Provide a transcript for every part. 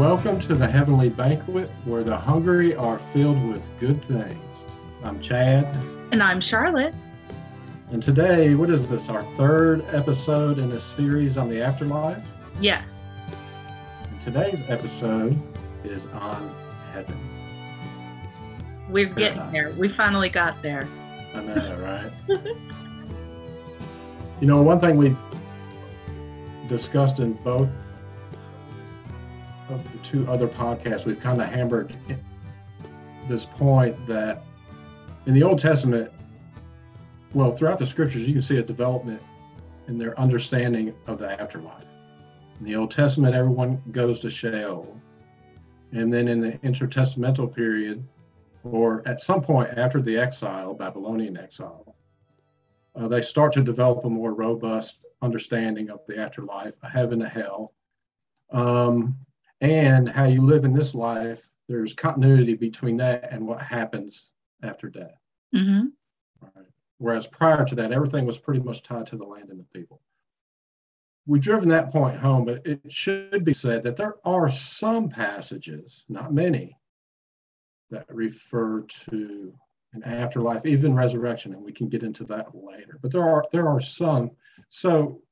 Welcome to the Heavenly Banquet, where the hungry are filled with good things. I'm Chad. And I'm Charlotte. And today, what is this, our third episode in a series on the afterlife? Yes. And today's episode is on heaven. We're getting there. We finally got there. I know, right? you know, one thing we've discussed in both of the two other podcasts, we've kind of hammered this point that in the Old Testament, well, throughout the scriptures, you can see a development in their understanding of the afterlife. In the Old Testament, everyone goes to Sheol. And then in the intertestamental period, or at some point after the exile, Babylonian exile, uh, they start to develop a more robust understanding of the afterlife, a heaven, a hell, um, and how you live in this life. There's continuity between that and what happens after death. Mm-hmm. Right. Whereas prior to that, everything was pretty much tied to the land and the people. We've driven that point home, but it should be said that there are some passages, not many, that refer to an afterlife, even resurrection, and we can get into that later. But there are there are some. So,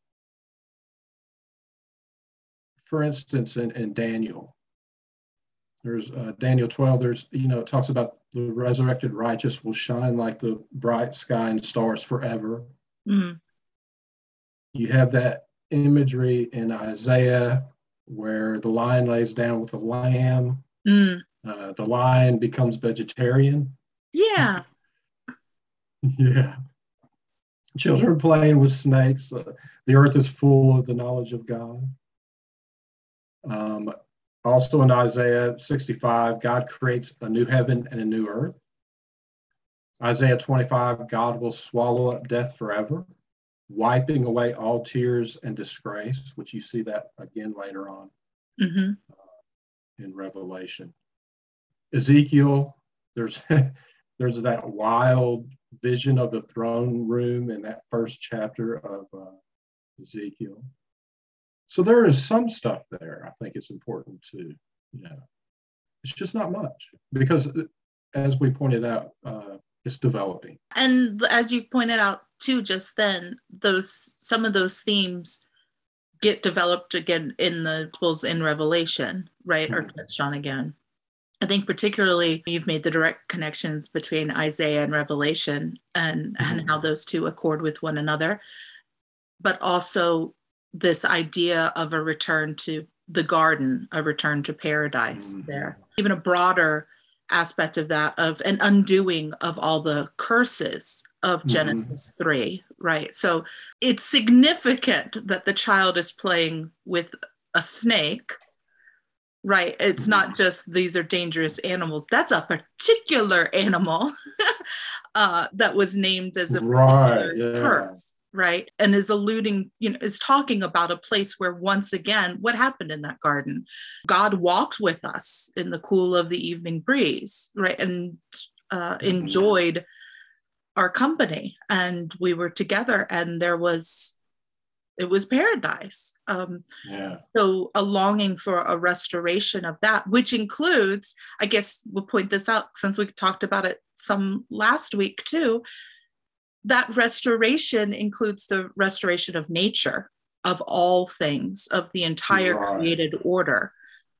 for instance, in, in Daniel, there's uh, Daniel 12. There's you know it talks about the resurrected righteous will shine like the bright sky and stars forever. Mm. You have that imagery in Isaiah where the lion lays down with the lamb. Mm. Uh, the lion becomes vegetarian. Yeah. yeah. Children playing with snakes. Uh, the earth is full of the knowledge of God. Um, also in Isaiah 65, God creates a new heaven and a new earth. Isaiah 25, God will swallow up death forever, wiping away all tears and disgrace, which you see that again later on Mm-hmm. uh, in Revelation. Ezekiel, there's there's that wild vision of the throne room in that first chapter of uh, Ezekiel. So there is some stuff there. I think it's important to, you know, it's just not much because, as we pointed out, uh, it's developing. And as you pointed out too, just then, those some of those themes get developed again in the Gospels in Revelation, right? Or Mhm. touched on again. I think particularly you've made the direct connections between Isaiah and Revelation and, and Mhm. how those two accord with one another, but also this idea of a return to the garden, a return to paradise Mhm. there. Even a broader aspect of that of an undoing of all the curses of Mhm. Genesis 3, right? So it's significant that the child is playing with a snake right it's not just these are dangerous animals that's a particular animal uh, that was named as a Right, yeah. curse right and is alluding you know is talking about a place where once again what happened in that garden god walked with us in the cool of the evening breeze right and uh, Mhm. enjoyed our company and we were together and there was it was paradise um, Yeah. so a longing for a restoration of that which includes i guess we'll point this out since we talked about it some last week too that restoration includes the restoration of nature of all things of the entire Right. created order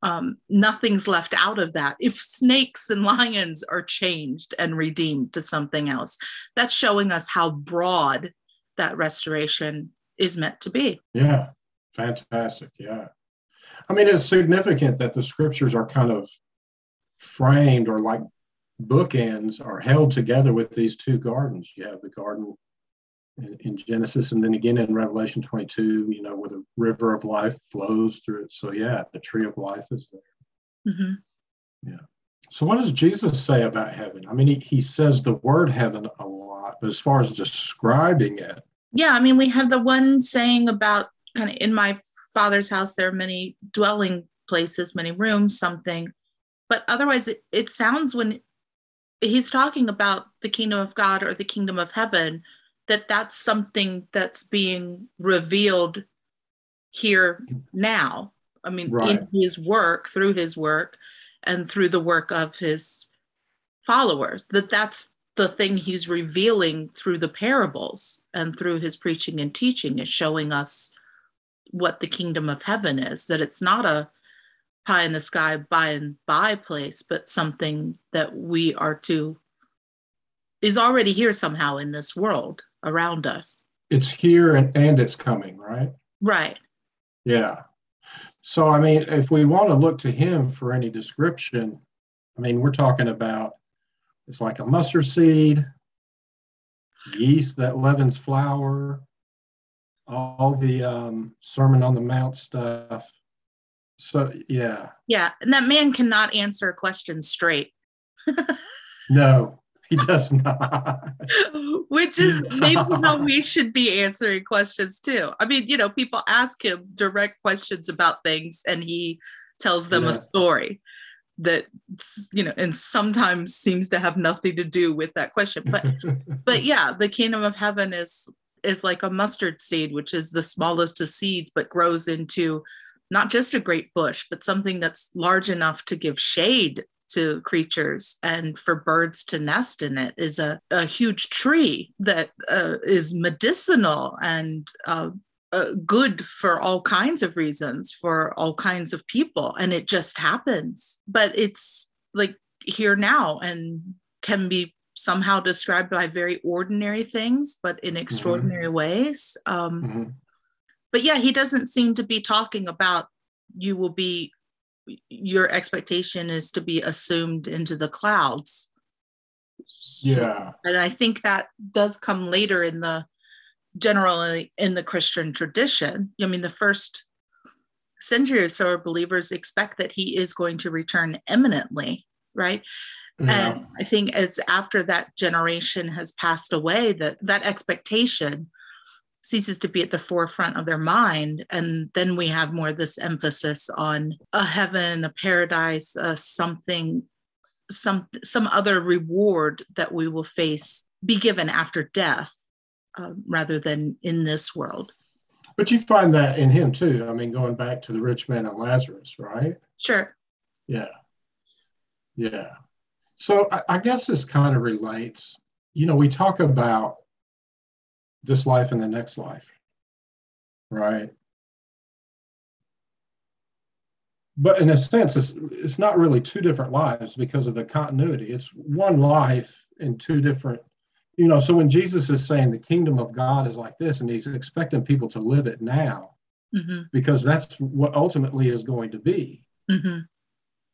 um, nothing's left out of that if snakes and lions are changed and redeemed to something else that's showing us how broad that restoration is meant to be Yeah. Fantastic. Yeah. I mean, it's significant that the scriptures are kind of framed or like bookends are held together with these two gardens. You have the garden in, in Genesis and then again in Revelation 22, you know, where the river of life flows through it. So, yeah, the tree of life is there. Mhm. So, what does Jesus say about heaven? I mean, he, he says the word heaven a lot, but as far as describing it, yeah i mean we have the one saying about kind of in my father's house there are many dwelling places many rooms something but otherwise it, it sounds when he's talking about the kingdom of god or the kingdom of heaven that that's something that's being revealed here now I mean, Right. in his work, through his work, and through the work of his followers, that that's the thing he's revealing through the parables and through his preaching and teaching is showing us what the kingdom of heaven is, that it's not a pie in the sky by and by place, but something that we are to is already here somehow in this world around us. It's here and, and it's coming, right? Right. Yeah. So, I mean, if we want to look to him for any description, I mean, we're talking about it's like a mustard seed, yeast that leavens flour, all the um, Sermon on the Mount stuff. So, yeah, Yeah. And that man cannot answer a question straight. no, he does not. which is maybe how we should be answering questions too. I mean, you know, people ask him direct questions about things and he tells them Yeah. a story that you know and sometimes seems to have nothing to do with that question but but yeah the kingdom of heaven is is like a mustard seed which is the smallest of seeds but grows into not just a great bush but something that's large enough to give shade to creatures and for birds to nest in it is a, a huge tree that uh, is medicinal and uh, uh, good for all kinds of reasons for all kinds of people. And it just happens. But it's like here now and can be somehow described by very ordinary things but in extraordinary ways. Um, Mhm. But yeah he doesn't seem to be talking about you will be your expectation is to be assumed into the clouds. Yeah, and i think that does come later in the generally in the christian tradition. I mean the first century or so our believers expect that he is going to return imminently right? Yeah, and i think it's after that generation has passed away that that expectation ceases to be at the forefront of their mind and then we have more this emphasis on a heaven a paradise uh, something some some other reward that we will face be given after death uh, rather than in this world but you find that in him too. I mean, going back to the rich man and Lazarus, right? sure Yeah. Yeah. So I, I guess this kind of relates. You know, we talk about this life and the next life, right? But in a sense, it's, it's not really two different lives because of the continuity. It's one life in two different, you know. So when Jesus is saying the kingdom of God is like this, and he's expecting people to live it now, hmm because that's what ultimately is going to be. hmm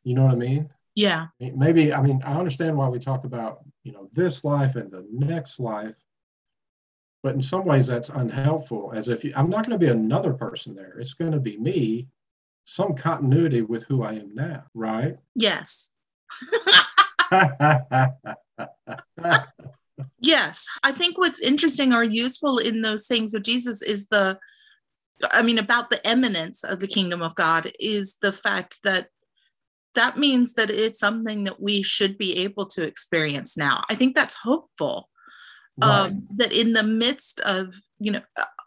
You know what I mean? yeah maybe i mean i understand why we talk about you know this life and the next life but in some ways that's unhelpful as if you, i'm not going to be another person there it's going to be me some continuity with who i am now right yes Yes, I think what's interesting or useful in those things of Jesus is the, I mean, about the eminence of the kingdom of God is the fact that that means that it's something that we should be able to experience now. I think that's hopeful. Right. Um, that in the midst of you know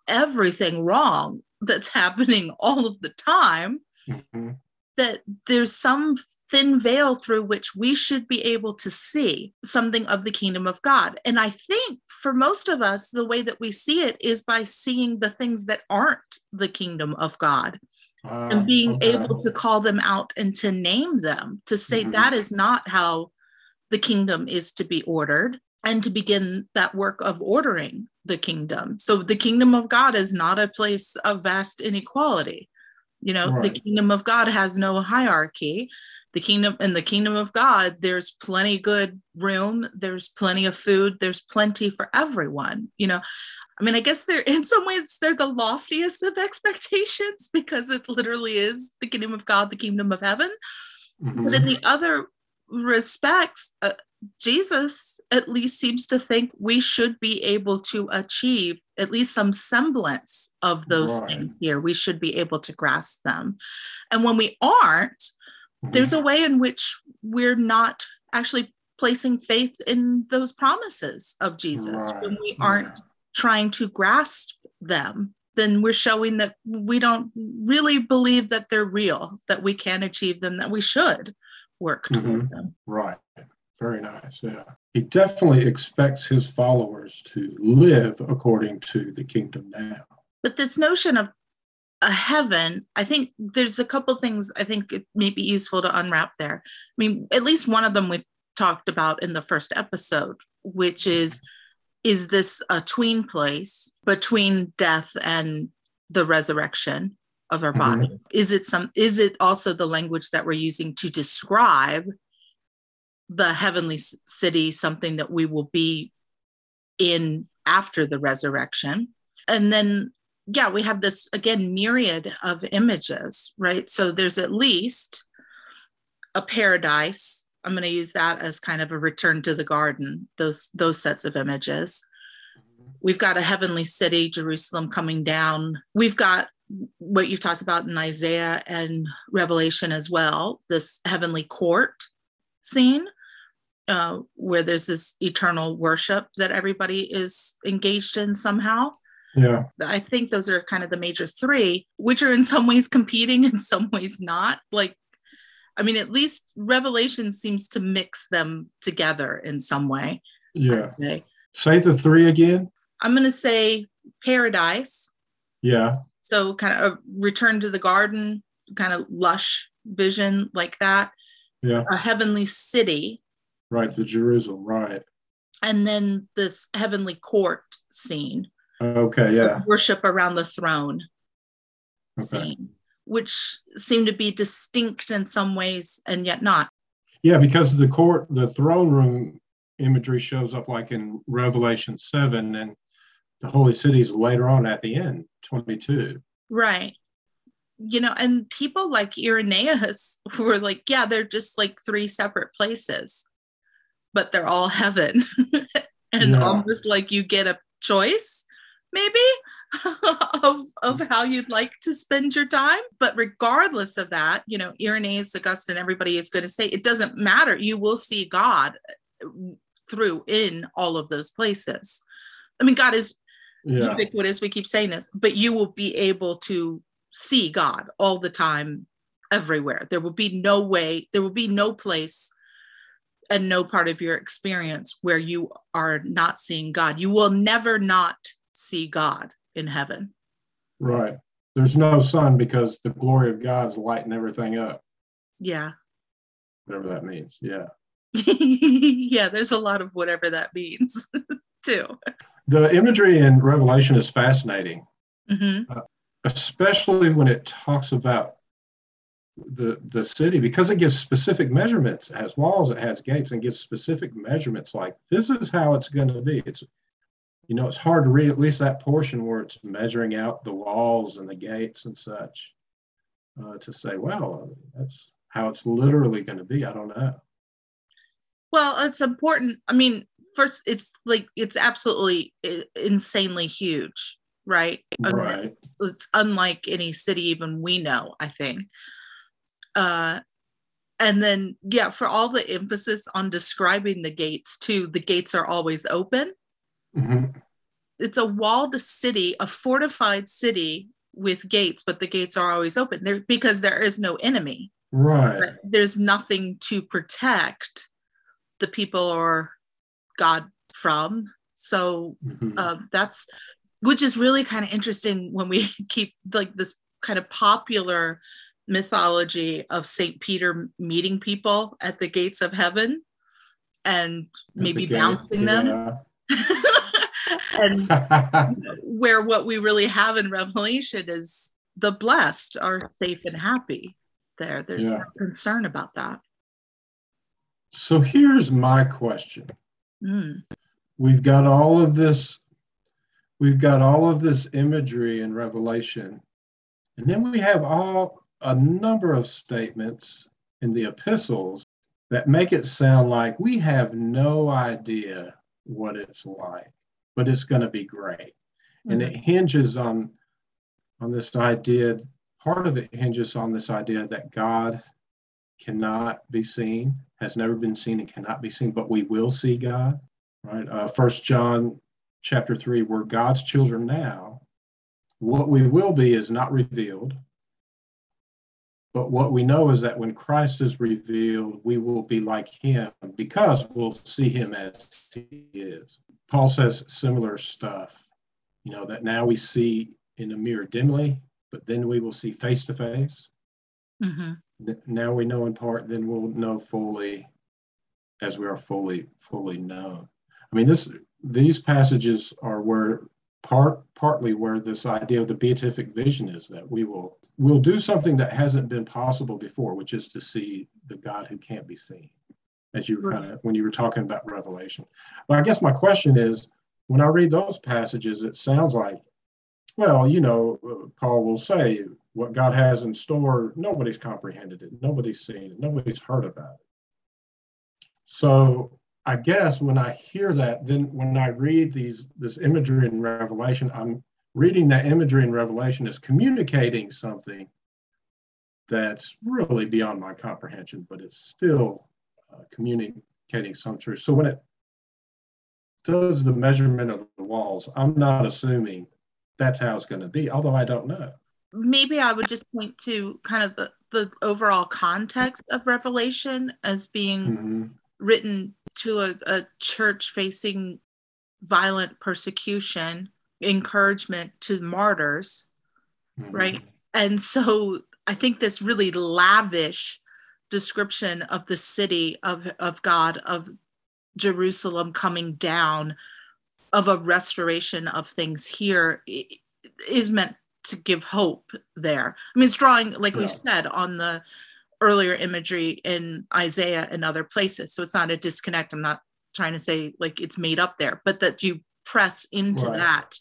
everything wrong that's happening all of the time, Mhm. that there's some thin veil through which we should be able to see something of the kingdom of God. And I think for most of us, the way that we see it is by seeing the things that aren't the kingdom of God Uh, and being okay. able to call them out and to name them, to say Mhm. that is not how the kingdom is to be ordered, and to begin that work of ordering the kingdom. So the kingdom of God is not a place of vast inequality. You know, the kingdom of God has no hierarchy. The kingdom in the kingdom of God, there's plenty good room, there's plenty of food, there's plenty for everyone. You know, I mean, I guess they're in some ways they're the loftiest of expectations because it literally is the kingdom of God, the kingdom of heaven. But in Mhm. the other respects, uh, Jesus at least seems to think we should be able to achieve at least some semblance of those Right. things here. We should be able to grasp them. And when we aren't, Mhm. there's a way in which we're not actually placing faith in those promises of Jesus when we aren't Yeah. trying to grasp them then we're showing that we don't really believe that they're real, that we can achieve them, that we should work toward Mhm. them. Right. Very nice. Yeah. He definitely expects his followers to live according to the kingdom now. But this notion of a heaven, I think there's a couple things I think it may be useful to unwrap there. I mean, at least one of them we talked about in the first episode, which is is this a tween place between death and the resurrection of our Mhm. bodies? Is it some is it also the language that we're using to describe the heavenly city, something that we will be in after the resurrection? And then yeah, we have this again myriad of images, right? So there's at least a paradise. I'm going to use that as kind of a return to the garden, those those sets of images. We've got a heavenly city, Jerusalem coming down. We've got what you've talked about in Isaiah and Revelation as well, this heavenly court scene uh, where there's this eternal worship that everybody is engaged in somehow. Yeah. I think those are kind of the major three, which are in some ways competing, in some ways not. Like, I mean, at least Revelation seems to mix them together in some way. Yeah. Say. Say the three again. I'm going to say paradise. Yeah. So, kind of a return to the garden, kind of lush vision like that. Yeah. A heavenly city, Right. The Jerusalem. Right. and then this heavenly court scene, Okay. Yeah. worship around the throne Okay. scene, which seem to be distinct in some ways and yet not. Yeah. Because the court, the throne room imagery shows up like in Revelation 7 and the holy cities later on at the end, 22. Right. You know, and people like Irenaeus were like, yeah, they're just like three separate places, but they're all heaven. and Yeah. almost like you get a choice, maybe, of, of mm. how you'd like to spend your time. But regardless of that, you know, Irenaeus, Augustine, everybody is going to say it doesn't matter. You will see God uh, through in all of those places. I mean, God is Yeah. ubiquitous. We keep saying this, but you will be able to see God all the time, everywhere. There will be no way, there will be no place and no part of your experience where you are not seeing God. You will never not see God in heaven. Right. There's no sun because the glory of God's lighting everything up, Yeah. whatever that means. Yeah. yeah, there's a lot of whatever that means too. The imagery in Revelation is fascinating, hmm especially when it talks about the the city because it gives specific measurements. It has walls, it has gates, and gives specific measurements. Like this is how it's going to be. It's you know it's hard to read at least that portion where it's measuring out the walls and the gates and such uh, to say, well, that's how it's literally going to be. I don't know. Well, it's important. I mean, first, it's like it's absolutely insanely huge, right? Right. It's unlike any city even we know. I think. Uh, and then yeah, for all the emphasis on describing the gates too, the gates are always open. Mhm. It's a walled city, a fortified city with gates, but the gates are always open there because there is no enemy. Right. There's nothing to protect the people or God from. So Mhm. uh, that's which is really kind of interesting when we keep like this kind of popular mythology of Saint Peter meeting people at the gates of heaven and maybe the bouncing them and where what we really have in revelation is the blessed are safe and happy there there's Yeah. no concern about that so here's my question. Mm, We've got all of this, we've got all of this imagery in Revelation. And then we have all a number of statements in the epistles that make it sound like we have no idea what it's like, but it's going to be great. And it hinges on on this idea, part of it hinges on this idea that God cannot be seen, has never been seen, and cannot be seen, but we will see God. Right? Uh, First John chapter three, we're God's children now, What we will be is not revealed. But what we know is that when Christ is revealed, we will be like him because we'll see him as he is. Paul says similar stuff, you know, that now we see in a mirror dimly, but then we will see face to face. Now we know in part, then we'll know fully as we are fully, fully known. I mean, this these passages are where part partly where this idea of the beatific vision is that we will will do something that hasn't been possible before, which is to see the God who can't be seen. As you were kind of when you were talking about Revelation. But I guess my question is, when I read those passages, it sounds like, well, you know, Paul will say what God has in store, nobody's comprehended it, nobody's seen it, nobody's heard about it. So I guess when I hear that, then when I read these this imagery in Revelation, I'm reading that imagery in Revelation is communicating something that's really beyond my comprehension, but it's still uh, communicating some truth. So when it does the measurement of the walls, I'm not assuming that's how it's going to be, although I don't know. Maybe I would just point to kind of the, the overall context of Revelation as being mm-hmm. written to a, a church facing violent persecution, encouragement to martyrs, mm-hmm. right? And so I think this really lavish description of the city of, of God, of Jerusalem coming down, of a restoration of things here is meant to give hope there. I mean, it's drawing, like yeah. we said, on the earlier imagery in Isaiah and other places. So it's not a disconnect. I'm not trying to say like it's made up there, but that you press into right. that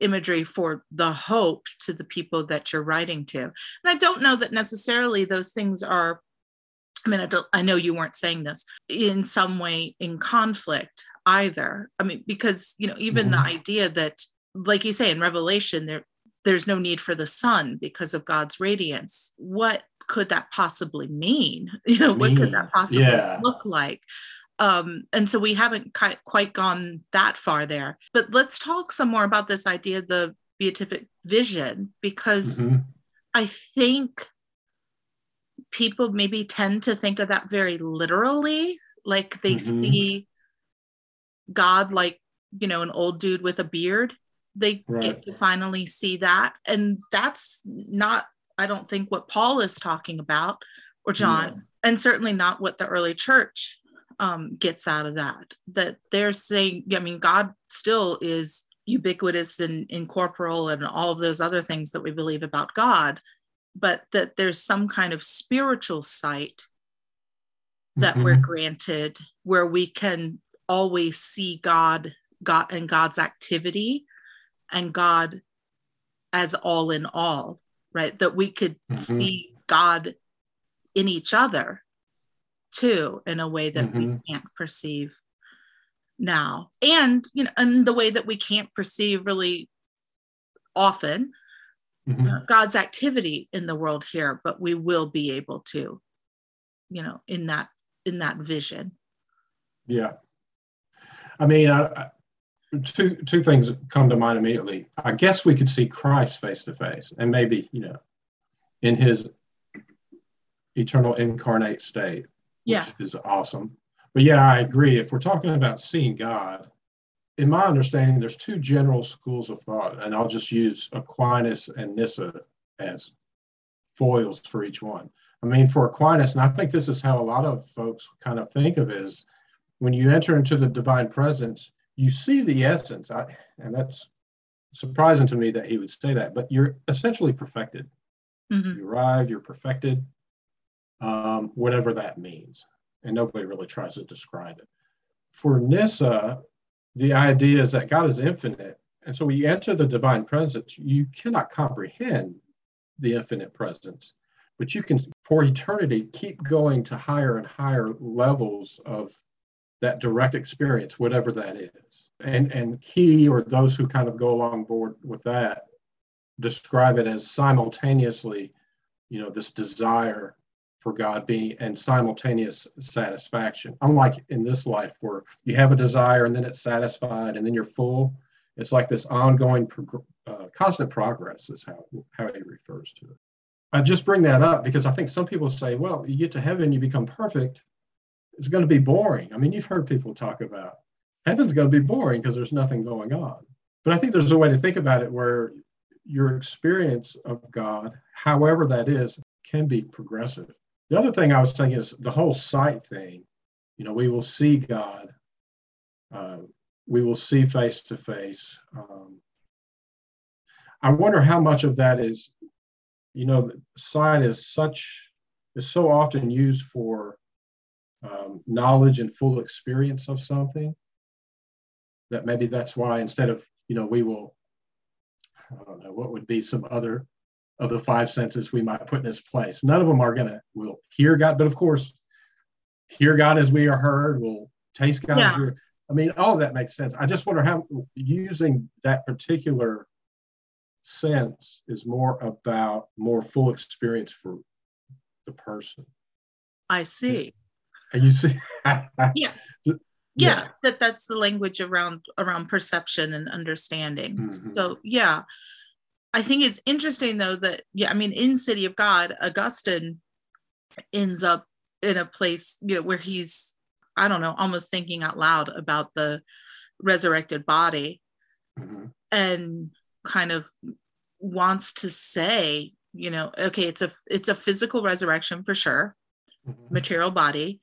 imagery for the hope to the people that you're writing to. And I don't know that necessarily those things are I mean, I don't I know you weren't saying this in some way in conflict either. I mean, because you know, even mm-hmm. the idea that, like you say in Revelation, there there's no need for the sun because of God's radiance. What could that possibly mean? You know, what could that possibly yeah. look like? Um, and so we haven't quite gone that far there. But let's talk some more about this idea of the beatific vision, because mm-hmm. I think people maybe tend to think of that very literally, like they mm-hmm. see God like, you know, an old dude with a beard. They right. get to finally see that. And that's not I don't think what Paul is talking about or John, no. and certainly not what the early church um, gets out of that. That they're saying, I mean, God still is ubiquitous and incorporeal and all of those other things that we believe about God, but that there's some kind of spiritual sight that mm-hmm. we're granted where we can always see God, God and God's activity and God as all in all right? That we could mm-hmm. see God in each other too in a way that mm-hmm. we can't perceive now. And, you know, in the way that we can't perceive really often mm-hmm. uh, God's activity in the world here, but we will be able to, you know, in that in that vision. Yeah. I mean, I, two two things come to mind immediately. I guess we could see Christ face to face, and maybe you know, in his eternal incarnate state, yeah, is awesome. But yeah, I agree. If we're talking about seeing God, in my understanding, there's two general schools of thought, and I'll just use Aquinas and Nyssa as foils for each one. I mean, for Aquinas, and I think this is how a lot of folks kind of think of it, is when you enter into the divine presence, you see the essence, I, and that's surprising to me that he would say that, but you're essentially perfected. Mm-hmm. You arrive, you're perfected, um, whatever that means. And nobody really tries to describe it. For Nyssa, the idea is that God is infinite. And so when you enter the divine presence, you cannot comprehend the infinite presence, but you can, for eternity, keep going to higher and higher levels of that direct experience, whatever that is. And and he or those who kind of go along board with that describe it as simultaneously, you know, this desire for God being and simultaneous satisfaction. Unlike in this life where you have a desire and then it's satisfied and then you're full. It's like this ongoing uh, constant progress is how how he refers to it. I just bring that up because I think some people say, well, you get to heaven, you become perfect. It's going to be boring. I mean, you've heard people talk about heaven's going to be boring because there's nothing going on. But I think there's a way to think about it where your experience of God, however that is, can be progressive. The other thing I was saying is the whole sight thing. You know, we will see God, uh, we will see face to face. I wonder how much of that is, you know, sight is such is so often used for um, knowledge and full experience of something that maybe that's why instead of you know we will I don't know what would be some other of the five senses we might put in this place. None of them are gonna we'll hear God, but of course, hear God as we are heard. We'll taste God. Yeah. I mean, all of that makes sense. I just wonder how using that particular sense is more about more full experience for the person. I see. And you see, yeah yeah, that that's the language around around perception and understanding mm-hmm. so yeah i think it's interesting though that yeah i mean in city of god augustine ends up in a place you know where he's i don't know almost thinking out loud about the resurrected body mm-hmm. and kind of wants to say you know okay it's a it's a physical resurrection for sure mm-hmm. material body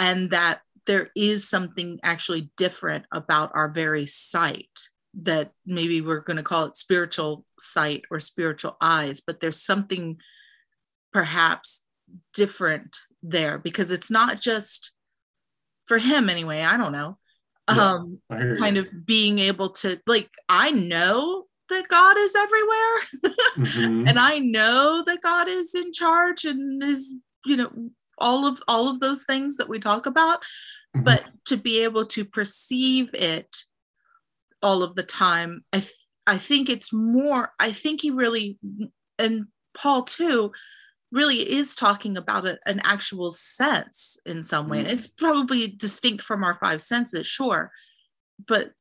and that there is something actually different about our very sight that maybe we're going to call it spiritual sight or spiritual eyes, but there's something perhaps different there because it's not just for him anyway, I don't know. Yeah, um kind you. of being able to like I know that God is everywhere mm-hmm. and I know that God is in charge and is you know all of all of those things that we talk about mm-hmm. but to be able to perceive it all of the time i th- i think it's more i think he really and paul too really is talking about a, an actual sense in some way and mm-hmm. it's probably distinct from our five senses sure but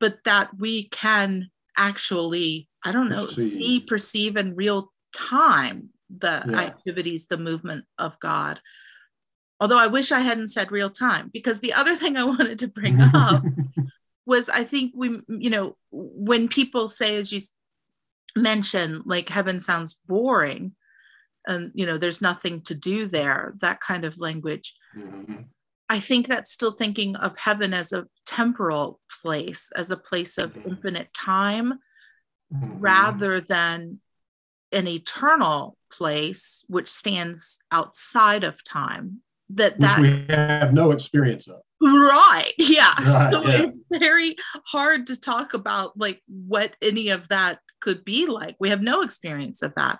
but that we can actually i don't know see, see perceive in real time the yeah. activities the movement of god although I wish I hadn't said real time because the other thing I wanted to bring up was I think we, you know, when people say, as you mentioned, like heaven sounds boring and, you know, there's nothing to do there, that kind of language. Mm-hmm. I think that's still thinking of heaven as a temporal place, as a place of mm-hmm. infinite time, mm-hmm. rather than an eternal place which stands outside of time that Which that we have no experience of. Right yeah. Right, so yeah. it's very hard to talk about like what any of that could be like. We have no experience of that.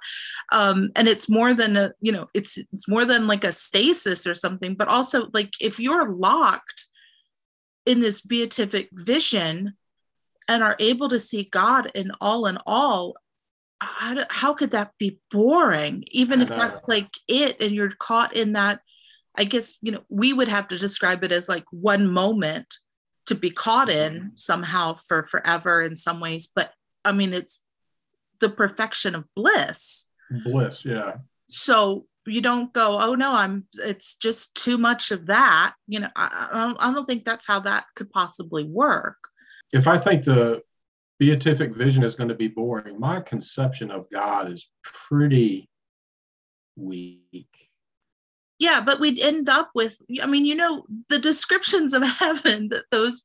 Um and it's more than a you know it's it's more than like a stasis or something but also like if you're locked in this beatific vision and are able to see god in all in all how, how could that be boring? Even if that's like it and you're caught in that I guess, you know, we would have to describe it as like one moment to be caught in mm-hmm. somehow for forever in some ways. But I mean, it's the perfection of bliss. Bliss, yeah. So you don't go, oh no, I'm, it's just too much of that. You know, I, I, don't, I don't think that's how that could possibly work. If I think the beatific vision is going to be boring, my conception of God is pretty weak yeah but we'd end up with i mean you know the descriptions of heaven that those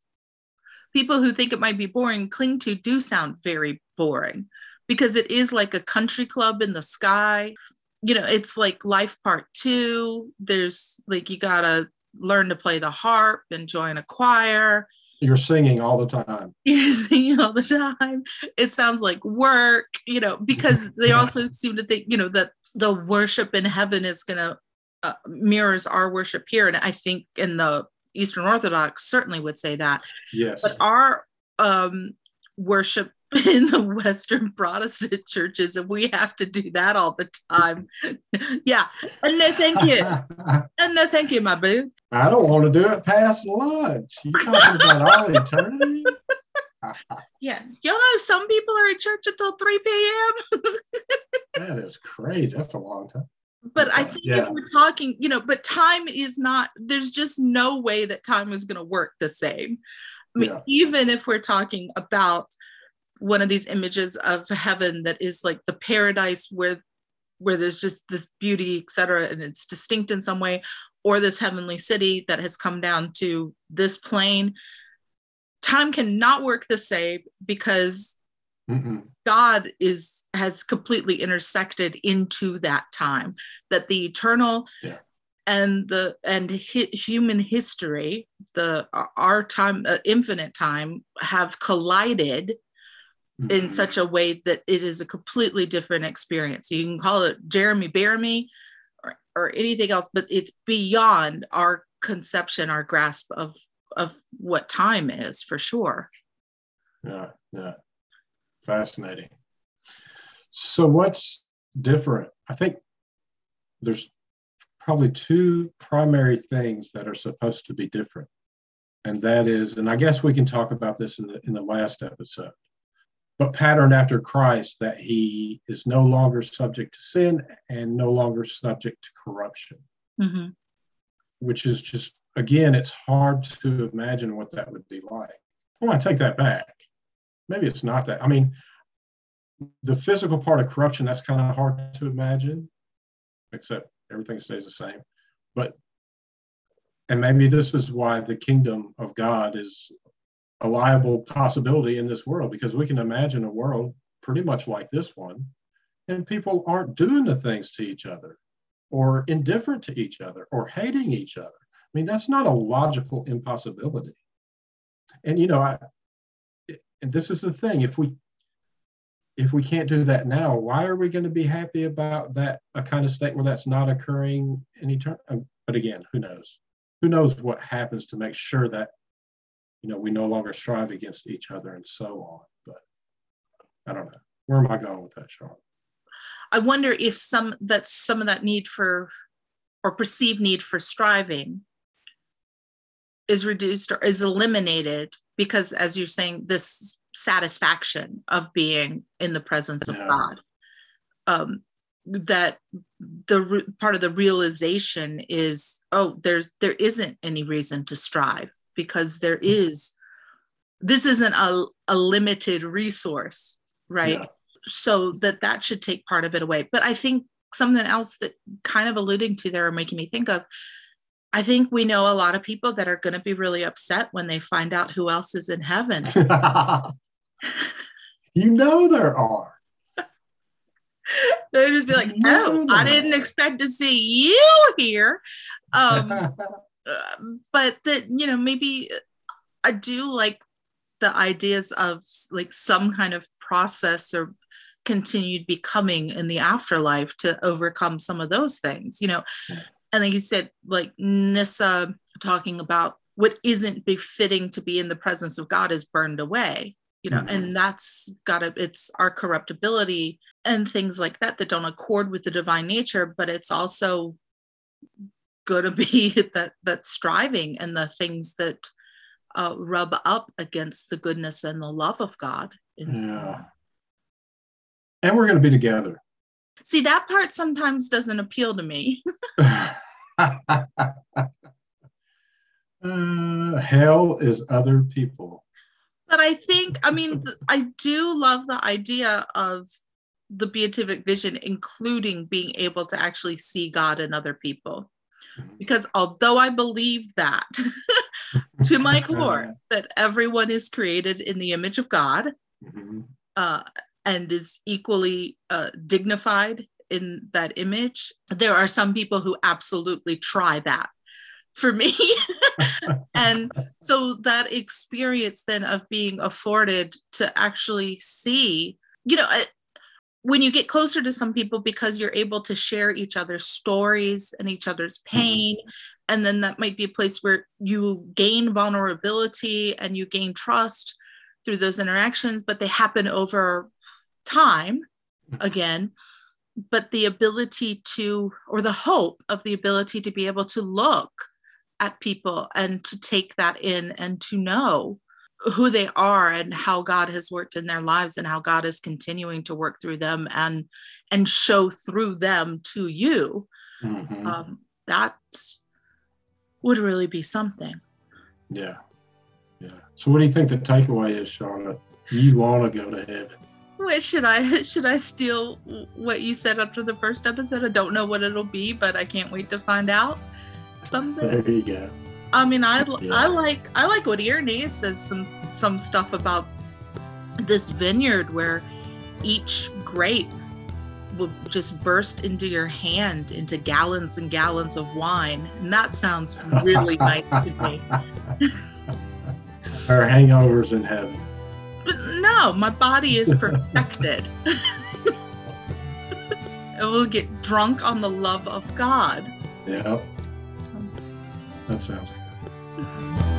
people who think it might be boring cling to do sound very boring because it is like a country club in the sky. You know it's like life part two. There's like you gotta learn to play the harp and join a choir. You're singing all the time. You're singing all the time. It sounds like work you know because they also seem to think you know that the worship in heaven is going to uh, mirrors our worship here. And i think in the eastern orthodox certainly would say that. Yes. But our um, worship in the western protestant churches and we have to do that all the time. Yeah. And no thank you. And no thank you my boo. I don't want to do it past lunch. You talking about all eternity? Yeah. You know, some people are at church until 3 p.m. that is crazy. That's a long time. But I think yeah. if we're talking, you know, but time is not, there's just no way that time is going to work the same. I mean, yeah. even if we're talking about one of these images of heaven that is like the paradise where where there's just this beauty, etc., and it's distinct in some way, or this heavenly city that has come down to this plane. Time cannot work the same because Mm-mm. God is has completely intersected into that time. That the eternal yeah. and the and hi, human history, the our time, uh, infinite time, have collided mm-hmm. in such a way that it is a completely different experience. You can call it Jeremy Bearimy or, or anything else, but it's beyond our conception, our grasp of of what time is for sure. Yeah, yeah. Fascinating. So what's different? I think there's probably two primary things that are supposed to be different. And that is, and I guess we can talk about this in the in the last episode but patterned after Christ, that he is no longer subject to sin and no longer subject to corruption. Mm-hmm. Which is just, again, it's hard to imagine what that would be like. Well, I take that back. Maybe it's not that. I mean, the physical part of corruption, that's kind of hard to imagine, except everything stays the same. But, and maybe this is why the kingdom of God is a liable possibility in this world because we can imagine a world pretty much like this one and people aren't doing the things to each other or indifferent to each other or hating each other i mean that's not a logical impossibility and you know i and this is the thing if we if we can't do that now why are we going to be happy about that a kind of state where that's not occurring any anytime uh, but again who knows who knows what happens to make sure that you know, we no longer strive against each other and so on. But I don't know. Where am I going with that, Sean? I wonder if some that some of that need for or perceived need for striving is reduced or is eliminated because as you're saying this satisfaction of being in the presence of god. Um, that the re- part of the realization is oh there's there isn't any reason to strive because there is this isn't a, a limited resource right? Yeah. so that that should take part of it away. But i think something else that kind of alluding to there or making me think of i think we know a lot of people that are going to be really upset when they find out who else is in heaven. You know there are. They'll just be like no i didn't expect to see you here. Um but that you know maybe i do like the ideas of like some kind of process or continued becoming in the afterlife to overcome some of those things you know and like you said like Nyssa talking about what isn't befitting to be in the presence of god is burned away you know mm-hmm. and that's gotta it's our corruptibility and things like that that don't accord with the divine nature but it's also going to be that that striving and the things that uh, rub up against the goodness and the love of God. Yeah. And we're going to be together. See, that part sometimes doesn't appeal to me. uh, hell is other people. But I think, I mean, I do love the idea of the beatific vision, including being able to actually see God in other people. Mm-hmm. because although I believe that to my core, that everyone is created in the image of God mm-hmm. uh, and is equally uh, dignified in that image, there are some people who absolutely try that for me. and so that experience then of being afforded to actually see, you know, when you get closer to some people because you're able to share each other's stories and each other's mm-hmm. pain mm-hmm. and then that might be a place where you gain vulnerability and you gain trust through those interactions but they happen over time mm-hmm. again but the ability to or the hope of the ability to be able to look at people and to take that in and to know who they are and how God has worked in their lives and how God is continuing to work through them and and show through them to you. Mhm. Um, that would really be something. yeah. Yeah. So what do you think the takeaway is, Shauna? You want to go to heaven. Wait, should I should I steal what you said after the first episode? I don't know what it'll be, but I can't wait to find out. Something. There you go. I mean, I Yeah. I like I like what Irenaeus says some some stuff about this vineyard where each grape will just burst into your hand into gallons and gallons of wine, and that sounds really nice to me. Our hangovers in heaven. No, my body is perfected. it will get drunk on the love of God. Yeah. That sounds good.